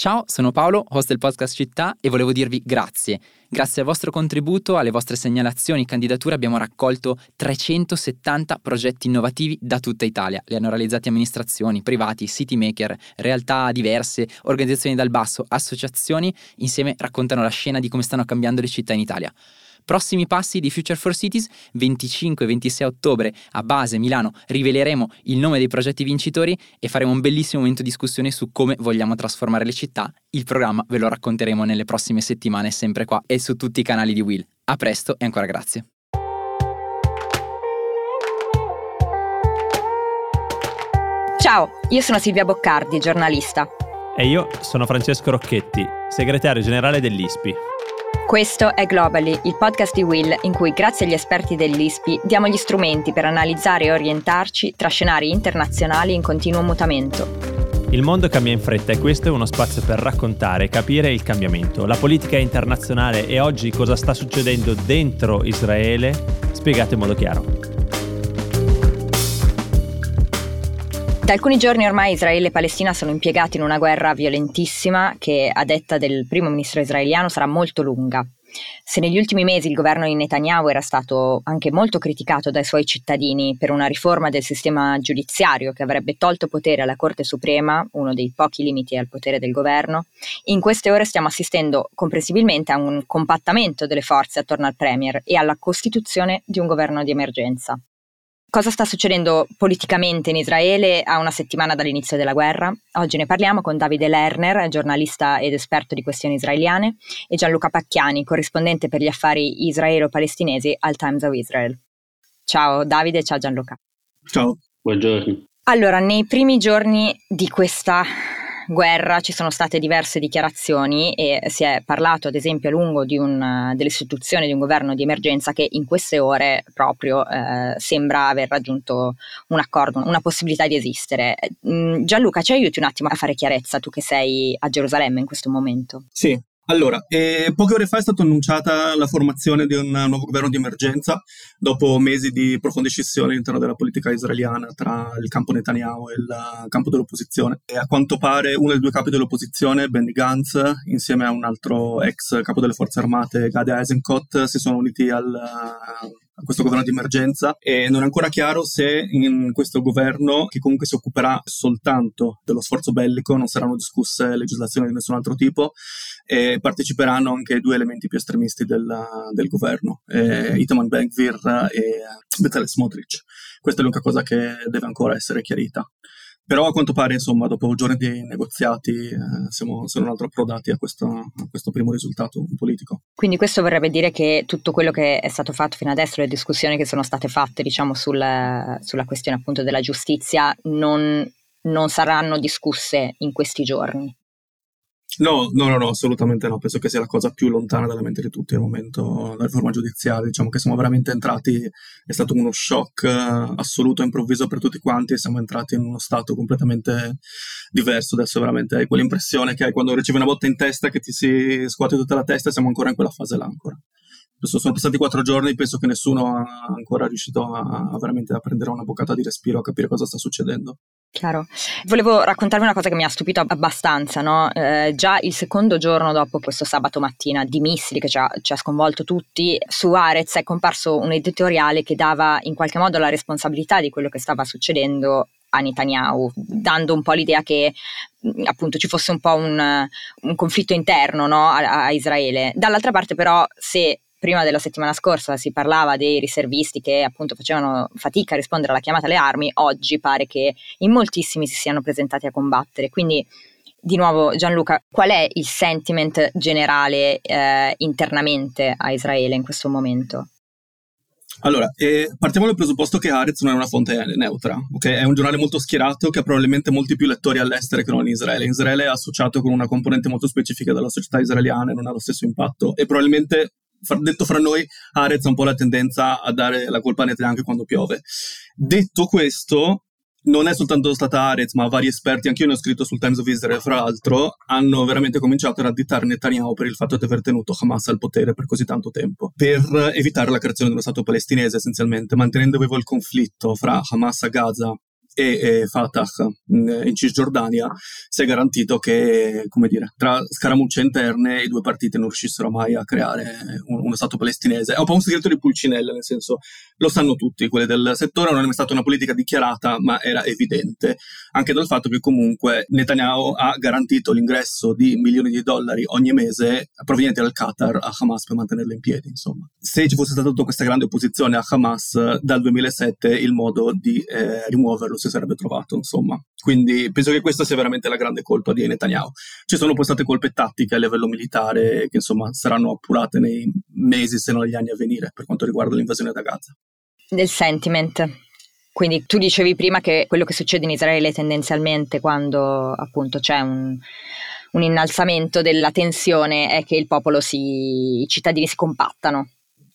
Ciao, sono Paolo, host del podcast Città e volevo dirvi grazie. Grazie al vostro contributo, alle vostre segnalazioni e candidature abbiamo raccolto 370 progetti innovativi da tutta Italia. Li hanno realizzati amministrazioni, privati, city maker, realtà diverse, organizzazioni dal basso, associazioni, insieme raccontano la scena di come stanno cambiando le città in Italia. Prossimi passi di Future for Cities, 25 e 26 ottobre a Base Milano riveleremo il nome dei progetti vincitori e faremo un bellissimo momento di discussione su come vogliamo trasformare le città. Il programma ve lo racconteremo nelle prossime settimane sempre qua e su tutti i canali di Will. A presto e ancora grazie. Ciao, io sono Silvia Boccardi, giornalista. E io sono Francesco Rocchetti, segretario generale dell'ISPI. Questo è Globally, il podcast di Will in cui grazie agli esperti dell'ISPI diamo gli strumenti per analizzare e orientarci tra scenari internazionali in continuo mutamento. Il mondo cambia in fretta e questo è uno spazio per raccontare e capire il cambiamento, la politica internazionale e oggi cosa sta succedendo dentro Israele, spiegato in modo chiaro. Da alcuni giorni ormai Israele e Palestina sono impiegati in una guerra violentissima che, a detta del primo ministro israeliano, sarà molto lunga. Se negli ultimi mesi il governo di Netanyahu era stato anche molto criticato dai suoi cittadini per una riforma del sistema giudiziario che avrebbe tolto potere alla Corte Suprema, uno dei pochi limiti al potere del governo, in queste ore stiamo assistendo comprensibilmente a un compattamento delle forze attorno al Premier e alla costituzione di un governo di emergenza. Cosa sta succedendo politicamente in Israele a una settimana dall'inizio della guerra? Oggi ne parliamo con Davide Lerner, giornalista ed esperto di questioni israeliane, e Gianluca Pacchiani, corrispondente per gli affari israelo-palestinesi al Times of Israel. Ciao Davide, ciao Gianluca. Ciao, buongiorno. Allora, nei primi giorni di questa guerra ci sono state diverse dichiarazioni e si è parlato ad esempio a lungo un, dell'istituzione di un governo di emergenza che in queste ore proprio eh, sembra aver raggiunto un accordo, una possibilità di esistere. Mm, Gianluca, ci aiuti un attimo a fare chiarezza tu che sei a Gerusalemme in questo momento? Sì, allora, eh, poche ore fa è stata annunciata la formazione di un nuovo governo di emergenza dopo mesi di profonde scissioni all'interno della politica israeliana tra il campo Netanyahu e il campo dell'opposizione. E a quanto pare uno dei due capi dell'opposizione, Benny Gantz, insieme a un altro ex capo delle forze armate, Gadi Eisenkot, si sono uniti al, questo governo di emergenza e non è ancora chiaro se in questo governo, che comunque si occuperà soltanto dello sforzo bellico, non saranno discusse legislazioni di nessun altro tipo e parteciperanno anche due elementi più estremisti del, del governo, eh, Itaman Ben-Gvir e Bezalel Smotrich. Questa è l'unica cosa che deve ancora essere chiarita. Però a quanto pare, insomma, dopo giorni di negoziati eh, siamo, siamo un altro approdati a questo, a questo, primo risultato politico. Quindi questo vorrebbe dire che tutto quello che è stato fatto fino adesso, le discussioni che sono state fatte, diciamo, sul, sulla questione appunto della giustizia, non, non saranno discusse in questi giorni. No, no, no, no, assolutamente no. Penso che sia la cosa più lontana dalla mente di tutti al momento la riforma giudiziaria. Diciamo che siamo veramente entrati, è stato uno shock uh, assoluto, improvviso per tutti quanti siamo entrati in uno stato completamente diverso. Adesso veramente hai quell'impressione che hai quando ricevi una botta in testa che ti si scuote tutta la testa e siamo ancora in quella fase là ancora. Sono passati quattro giorni, penso che nessuno ha ancora riuscito a, a veramente a prendere una boccata di respiro, a capire cosa sta succedendo. Chiaro. Volevo raccontarvi una cosa che mi ha stupito abbastanza, no? eh, già il secondo giorno dopo questo sabato mattina di missili che ci ha, ci ha, sconvolto tutti, su Arez è comparso un editoriale che dava in qualche modo la responsabilità di quello che stava succedendo a Netanyahu, dando un po' l'idea che appunto ci fosse un po' un, un conflitto interno no? a, a Israele. Dall'altra parte però se prima della settimana scorsa si parlava dei riservisti che appunto facevano fatica a rispondere alla chiamata alle armi, oggi pare che in moltissimi si siano presentati a combattere. Quindi di nuovo Gianluca, qual è il sentiment generale eh, internamente a Israele in questo momento? Allora, eh, partiamo dal presupposto che Haaretz non è una fonte neutra, okay? è un giornale molto schierato che ha probabilmente molti più lettori all'estero che non in Israele. In Israele è associato con una componente molto specifica della società israeliana e non ha lo stesso impatto e probabilmente detto fra noi, Arez ha un po' la tendenza a dare la colpa a Netanyahu anche quando piove. Detto questo, non è soltanto stata Arez, ma vari esperti, anche io ne ho scritto sul Times of Israel, fra l'altro, hanno veramente cominciato ad additare Netanyahu per il fatto di aver tenuto Hamas al potere per così tanto tempo, per evitare la creazione uno Stato palestinese essenzialmente, mantenendo vivo il conflitto fra Hamas a Gaza e, e Fatah in, Cisgiordania, si è garantito che, come dire, tra scaramucce interne i due partiti non riuscissero mai a creare un, uno Stato palestinese. È un po' un segreto di Pulcinella, nel senso, lo sanno tutti, quelli del settore, non è mai stata una politica dichiarata, ma era evidente, anche dal fatto che comunque Netanyahu ha garantito l'ingresso di milioni di dollari ogni mese provenienti dal Qatar a Hamas per mantenerlo in piedi, insomma. Se ci fosse stata tutta questa grande opposizione a Hamas dal 2007, il modo di eh, rimuoverlo si sarebbe trovato, insomma. Quindi penso che questa sia veramente la grande colpa di Netanyahu. Ci sono poi state colpe tattiche a livello militare che insomma saranno appurate nei mesi se non negli anni a venire per quanto riguarda l'invasione da Gaza. Del sentiment. Quindi tu dicevi prima che quello che succede in Israele tendenzialmente quando appunto c'è un, un innalzamento della tensione è che il popolo si, i cittadini si compattano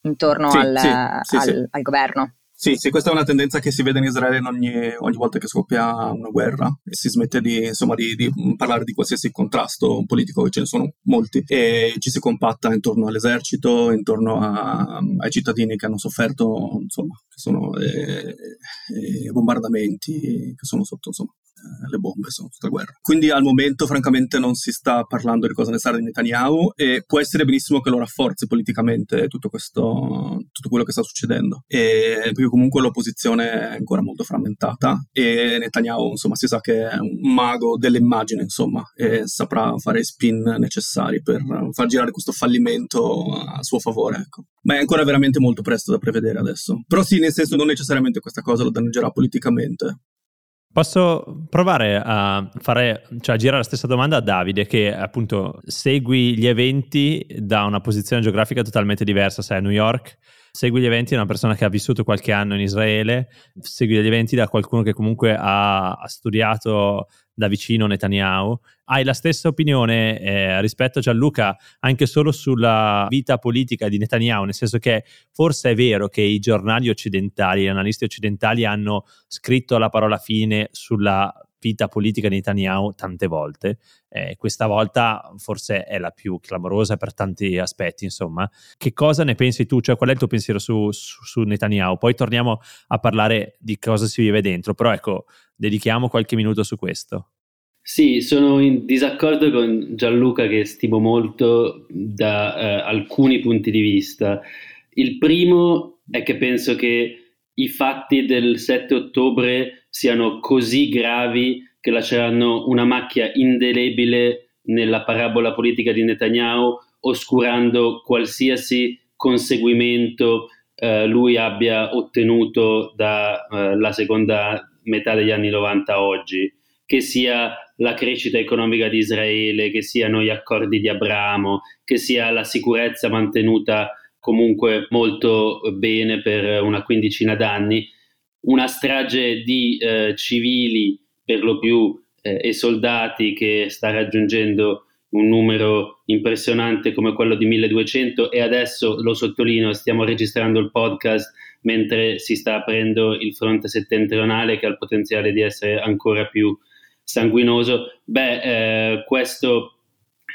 intorno sì, al, sì, sì, al, al governo. Sì, sì, questa è una tendenza che si vede in Israele in ogni, ogni volta che scoppia una guerra e si smette di, insomma, di, di, parlare di qualsiasi contrasto politico, ce ne sono molti, e ci si compatta intorno all'esercito, intorno a, ai cittadini che hanno sofferto, insomma, che sono eh, eh, bombardamenti, che sono sotto, insomma, le bombe sono tutta guerra. Quindi al momento francamente non si sta parlando di cosa ne sarà di Netanyahu e può essere benissimo che lo rafforzi politicamente tutto, questo, tutto quello che sta succedendo. E, perché comunque l'opposizione è ancora molto frammentata e Netanyahu insomma si sa che è un mago dell'immagine insomma e saprà fare i spin necessari per far girare questo fallimento a suo favore. Ecco. Ma è ancora veramente molto presto da prevedere adesso. Però sì, nel senso non necessariamente questa cosa lo danneggerà politicamente. Posso provare a fare, cioè a girare la stessa domanda a Davide, che appunto segui gli eventi da una posizione geografica totalmente diversa, sei a New York, segui gli eventi da una persona che ha vissuto qualche anno in Israele, segui gli eventi da qualcuno che comunque ha, ha studiato da vicino Netanyahu. Hai la stessa opinione eh, rispetto a Gianluca anche solo sulla vita politica di Netanyahu, nel senso che forse è vero che i giornali occidentali, gli analisti occidentali hanno scritto la parola fine sulla vita politica di Netanyahu tante volte. Eh, questa volta forse è la più clamorosa per tanti aspetti, insomma. Che cosa ne pensi tu? Cioè, qual è il tuo pensiero su, su, su Netanyahu? Poi torniamo a parlare di cosa si vive dentro, però ecco, dedichiamo qualche minuto su questo. Sì, sono in disaccordo con Gianluca che stimo molto da eh, alcuni punti di vista. Il primo è che penso che i fatti del 7 ottobre siano così gravi che lasceranno una macchia indelebile nella parabola politica di Netanyahu, oscurando qualsiasi conseguimento eh, lui abbia ottenuto dalla eh, seconda metà degli anni 90 a oggi, che sia la crescita economica di Israele, che siano gli accordi di Abramo, che sia la sicurezza mantenuta comunque molto bene per una quindicina d'anni, una strage di eh, civili per lo più eh, e soldati che sta raggiungendo un numero impressionante come quello di 1200 e adesso lo sottolineo, stiamo registrando il podcast mentre si sta aprendo il fronte settentrionale che ha il potenziale di essere ancora più sanguinoso, beh, eh, questo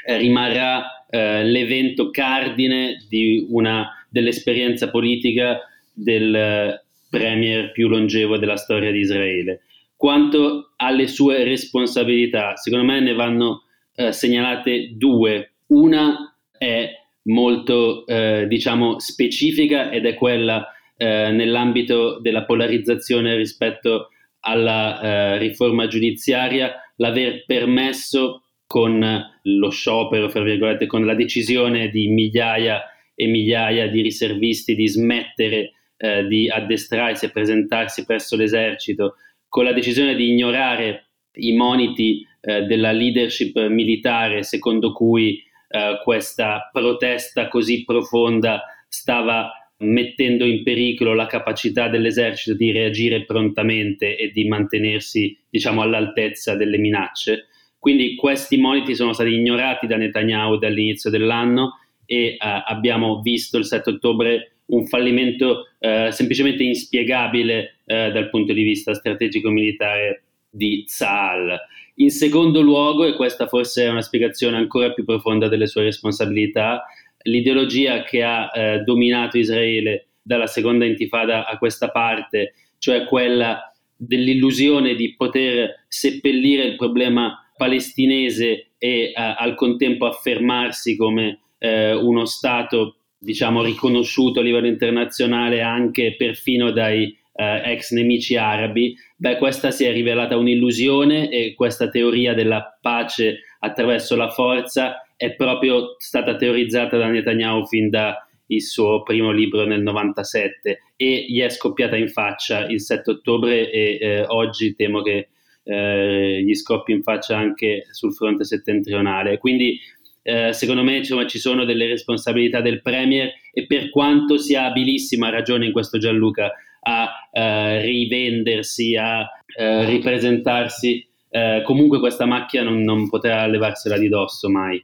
rimarrà eh, l'evento cardine di una, dell'esperienza politica del eh, premier più longevo della storia di Israele. Quanto alle sue responsabilità, secondo me ne vanno eh, segnalate due. Una è molto, eh, diciamo, specifica ed è quella eh, nell'ambito della polarizzazione rispetto alla eh, riforma giudiziaria, l'aver permesso con lo sciopero, fra virgolette, con la decisione di migliaia e migliaia di riservisti di smettere eh, di addestrarsi e presentarsi presso l'esercito, con la decisione di ignorare i moniti eh, della leadership militare secondo cui eh, questa protesta così profonda stava mettendo in pericolo la capacità dell'esercito di reagire prontamente e di mantenersi, diciamo, all'altezza delle minacce. Quindi questi moniti sono stati ignorati da Netanyahu dall'inizio dell'anno e uh, abbiamo visto il 7 ottobre un fallimento uh, semplicemente inspiegabile uh, dal punto di vista strategico-militare di Tzal. In secondo luogo, e questa forse è una spiegazione ancora più profonda delle sue responsabilità, l'ideologia che ha dominato Israele dalla seconda intifada a questa parte, cioè quella dell'illusione di poter seppellire il problema palestinese e uh, al contempo affermarsi come uh, uno Stato diciamo riconosciuto a livello internazionale anche perfino dai uh, ex nemici arabi, beh questa si è rivelata un'illusione e questa teoria della pace attraverso la forza è proprio stata teorizzata da Netanyahu fin da il suo primo libro nel 97 e gli è scoppiata in faccia il 7 ottobre e eh, oggi temo che eh, gli scoppi in faccia anche sul fronte settentrionale. Quindi eh, secondo me insomma, ci sono delle responsabilità del Premier e per quanto sia abilissima, ragione in questo Gianluca, a eh, rivendersi, a eh, ripresentarsi, eh, comunque questa macchia non, non potrà levarsela di dosso mai.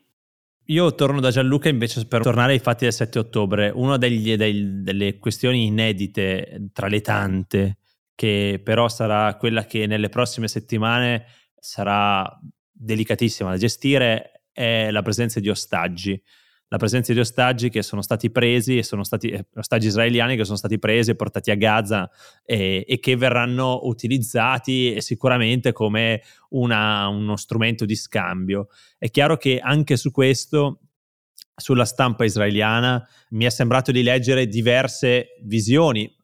Io torno da Gianluca invece per tornare ai fatti del 7 ottobre. Una delle questioni inedite tra le tante, che però sarà quella che nelle prossime settimane sarà delicatissima da gestire, è la presenza di ostaggi la presenza di ostaggi che sono stati presi e sono stati eh, ostaggi israeliani che sono stati presi e portati a Gaza e, e che verranno utilizzati sicuramente come una, uno strumento di scambio. È chiaro che anche su questo sulla stampa israeliana mi è sembrato di leggere diverse visioni,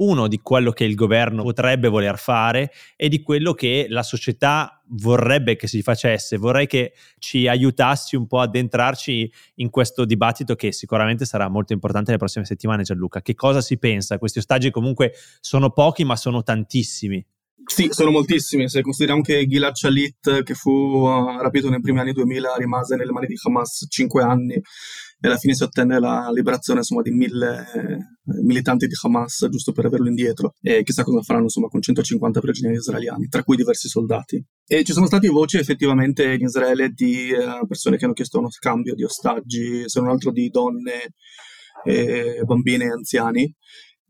uno di quello che il governo potrebbe voler fare e di quello che la società vorrebbe che si facesse. Vorrei che ci aiutassi un po' ad entrarci in questo dibattito che sicuramente sarà molto importante nelle prossime settimane, Gianluca. Che cosa si pensa? Questi ostaggi comunque sono pochi, ma sono tantissimi. Sì, sono moltissimi. Se consideriamo che Gilad Shalit, che fu uh, rapito nei primi anni 2000, rimase nelle mani di Hamas cinque anni e alla fine si ottenne la liberazione insomma, di mille eh, militanti di Hamas giusto per averlo indietro e chissà cosa faranno insomma, con 150 prigionieri israeliani, tra cui diversi soldati. E ci sono state voci effettivamente in Israele di uh, persone che hanno chiesto uno scambio di ostaggi, se non altro di donne, e bambine e anziani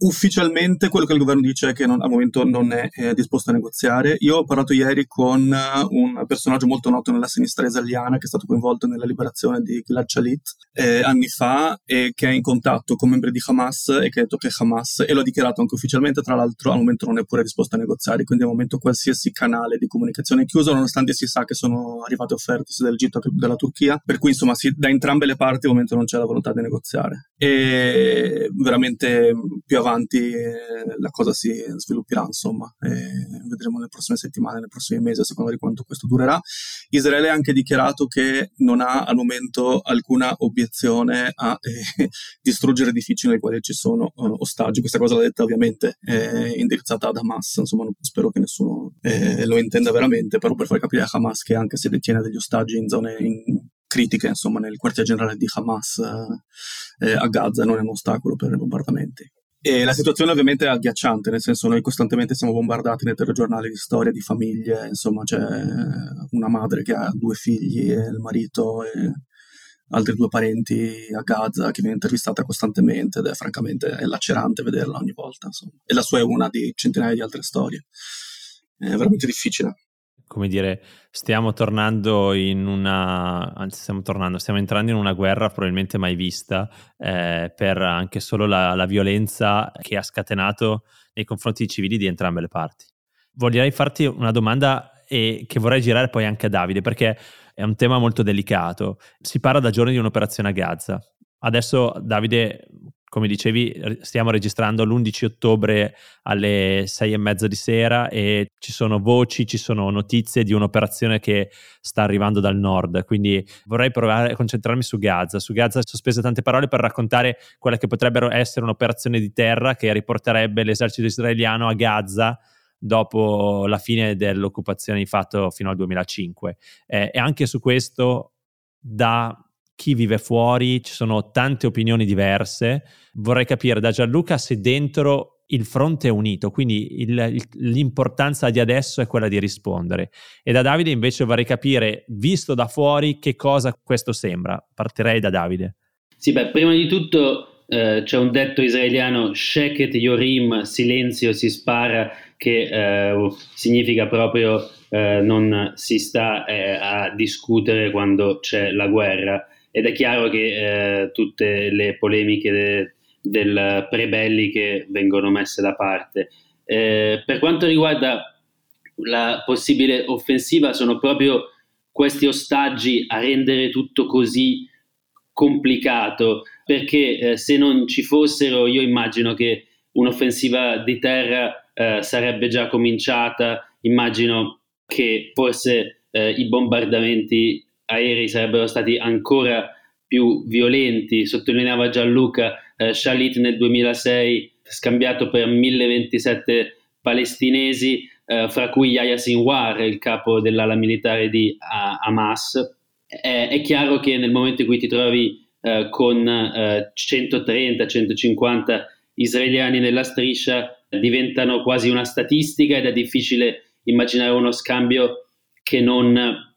ufficialmente quello che il governo dice è che non, al momento non è, è, disposto a negoziare. Io ho parlato ieri con un personaggio molto noto nella sinistra israeliana che è stato coinvolto nella liberazione di Gilad Shalit eh, anni fa e che è in contatto con membri di Hamas e che ha detto che Hamas, e lo ha dichiarato anche ufficialmente, tra l'altro al momento non è pure disposto a negoziare, quindi al momento qualsiasi canale di comunicazione è chiuso, nonostante si sa che sono arrivate offerte sia dall'Egitto che dalla Turchia, per cui insomma si, da entrambe le parti al momento non c'è la volontà di negoziare. E veramente più avanti avanti la cosa si svilupperà, insomma, vedremo nelle prossime settimane, nei prossimi mesi, a seconda di quanto questo durerà. Israele ha anche dichiarato che non ha al momento alcuna obiezione a eh, distruggere edifici nei quali ci sono uh, ostaggi. Questa cosa l'ha detta ovviamente eh, indirizzata ad Hamas, insomma, non, spero che nessuno eh, lo intenda veramente, però per far capire a Hamas che anche se detiene degli ostaggi in zone in, critiche, insomma, nel quartier generale di Hamas eh, a Gaza non è un ostacolo per i bombardamenti. E la situazione ovviamente è agghiacciante, nel senso noi costantemente siamo bombardati nei telegiornali di storie di famiglie, insomma c'è una madre che ha due figli e il marito e altri due parenti a Gaza che viene intervistata costantemente ed è francamente è lacerante vederla ogni volta. Insomma. E la sua è una di centinaia di altre storie. È veramente difficile come dire, stiamo tornando in una, anzi stiamo tornando, stiamo entrando in una guerra probabilmente mai vista eh, per anche solo la, la, violenza che ha scatenato nei confronti civili di entrambe le parti. Vorrei farti una domanda e che vorrei girare poi anche a Davide perché è un tema molto delicato. Si parla da giorni di un'operazione a Gaza. Adesso Davide come dicevi, stiamo registrando l'11 ottobre alle sei e mezza di sera e ci sono voci, ci sono notizie di un'operazione che sta arrivando dal nord. Quindi vorrei provare a concentrarmi su Gaza. Su Gaza ho speso tante parole per raccontare quella che potrebbero essere un'operazione di terra che riporterebbe l'esercito israeliano a Gaza dopo la fine dell'occupazione di fatto fino al 2005. Eh, e anche su questo da chi vive fuori, ci sono tante opinioni diverse. Vorrei capire da Gianluca se dentro il fronte è unito, quindi il, il, l'importanza di adesso è quella di rispondere. E da Davide invece vorrei capire, visto da fuori, che cosa questo sembra. Partirei da Davide. Sì, beh, prima di tutto eh, c'è un detto israeliano, sheket yorim, silenzio si spara, che eh, significa proprio eh, non si sta eh, a discutere quando c'è la guerra ed è chiaro che eh, tutte le polemiche de, del pre-belliche vengono messe da parte. Eh, per quanto riguarda la possibile offensiva, sono proprio questi ostaggi a rendere tutto così complicato, perché eh, se non ci fossero, io immagino che un'offensiva di terra eh, sarebbe già cominciata, immagino che forse eh, i bombardamenti aerei sarebbero stati ancora più violenti. Sottolineava Gianluca eh, Shalit nel 2006 scambiato per 1027 palestinesi, eh, fra cui Yahya Sinwar, il capo dell'ala militare di uh, Hamas. È, è, chiaro che nel momento in cui ti trovi uh, con uh, 130-150 israeliani nella striscia, diventano quasi una statistica ed è difficile immaginare uno scambio che non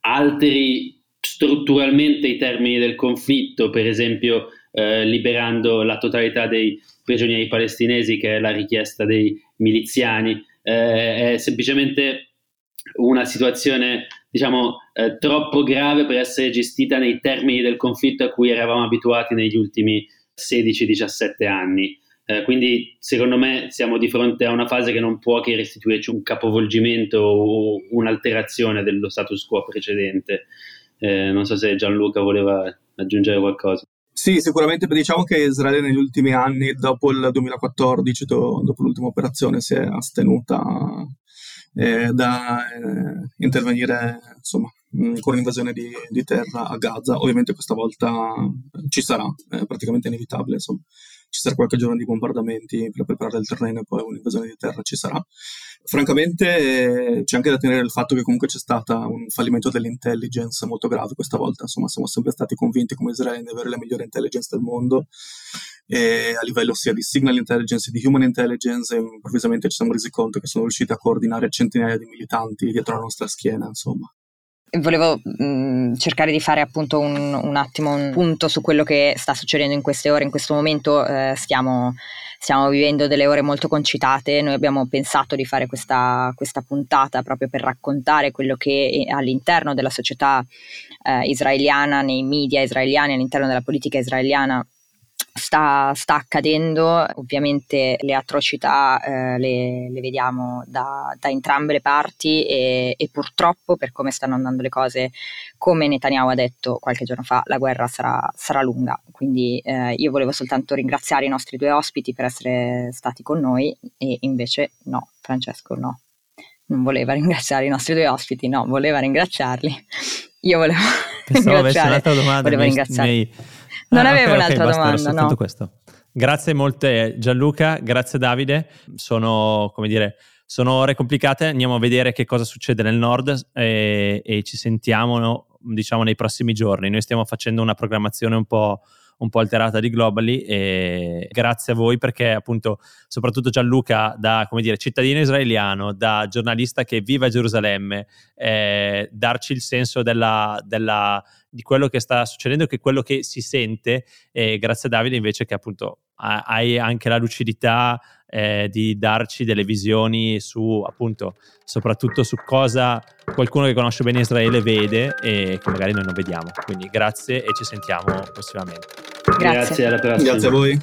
alteri strutturalmente i termini del conflitto, per esempio eh, liberando la totalità dei prigionieri palestinesi, che è la richiesta dei miliziani. Eh, è semplicemente una situazione, diciamo, eh, troppo grave per essere gestita nei termini del conflitto a cui eravamo abituati negli ultimi 16-17 anni. Eh, quindi secondo me siamo di fronte a una fase che non può che restituirci un capovolgimento o un'alterazione dello status quo precedente. Eh, non so se Gianluca voleva aggiungere qualcosa. Sì, sicuramente diciamo che Israele negli ultimi anni, dopo il 2014, do, dopo l'ultima operazione, si è astenuta eh, da eh, intervenire insomma, con l'invasione di, di, terra a Gaza. Ovviamente questa volta ci sarà, è praticamente inevitabile, insomma ci sarà qualche giorno di bombardamenti per preparare il terreno e poi un'invasione di terra ci sarà. Francamente eh, c'è anche da tenere il fatto che comunque c'è stato un fallimento dell'intelligence molto grave questa volta, insomma siamo sempre stati convinti come Israele di avere la migliore intelligence del mondo a livello sia di signal intelligence che di human intelligence e improvvisamente ci siamo resi conto che sono riusciti a coordinare centinaia di militanti dietro la nostra schiena, insomma volevo mh, mm, cercare di fare appunto un, un, attimo un punto su quello che sta succedendo in queste ore. In questo momento eh, stiamo, stiamo, vivendo delle ore molto concitate. Noi abbiamo pensato di fare questa, questa puntata proprio per raccontare quello che all'interno della società eh, israeliana, nei media israeliani, all'interno della politica israeliana sta, sta accadendo, ovviamente le atrocità eh, le, le, vediamo da, da, entrambe le parti e, e, purtroppo per come stanno andando le cose, come Netanyahu ha detto qualche giorno fa, la guerra sarà, sarà lunga. Quindi eh, io volevo soltanto ringraziare i nostri due ospiti per essere stati con noi e invece no, Francesco no. Non voleva ringraziare i nostri due ospiti, no, voleva ringraziarli. Io volevo Pensavo ringraziare. Domanda, volevo ringraziare. Miei non ah, avevo okay, un'altra okay, domanda, no. questo. Grazie molte Gianluca, grazie Davide. Sono, come dire, sono ore complicate, andiamo a vedere che cosa succede nel nord e, e ci sentiamo diciamo nei prossimi giorni. Noi stiamo facendo una programmazione un po' un po' alterata di Globally e grazie a voi perché appunto soprattutto Gianluca da come dire cittadino israeliano, da giornalista che vive a Gerusalemme, eh, darci il senso della, della, di quello che sta succedendo, che quello che si sente, e grazie a Davide invece che appunto hai anche la lucidità eh, di darci delle visioni su appunto soprattutto su cosa qualcuno che conosce bene Israele vede e che magari noi non vediamo. Quindi grazie e ci sentiamo prossimamente. Grazie. Grazie, alla prossima. Grazie a voi.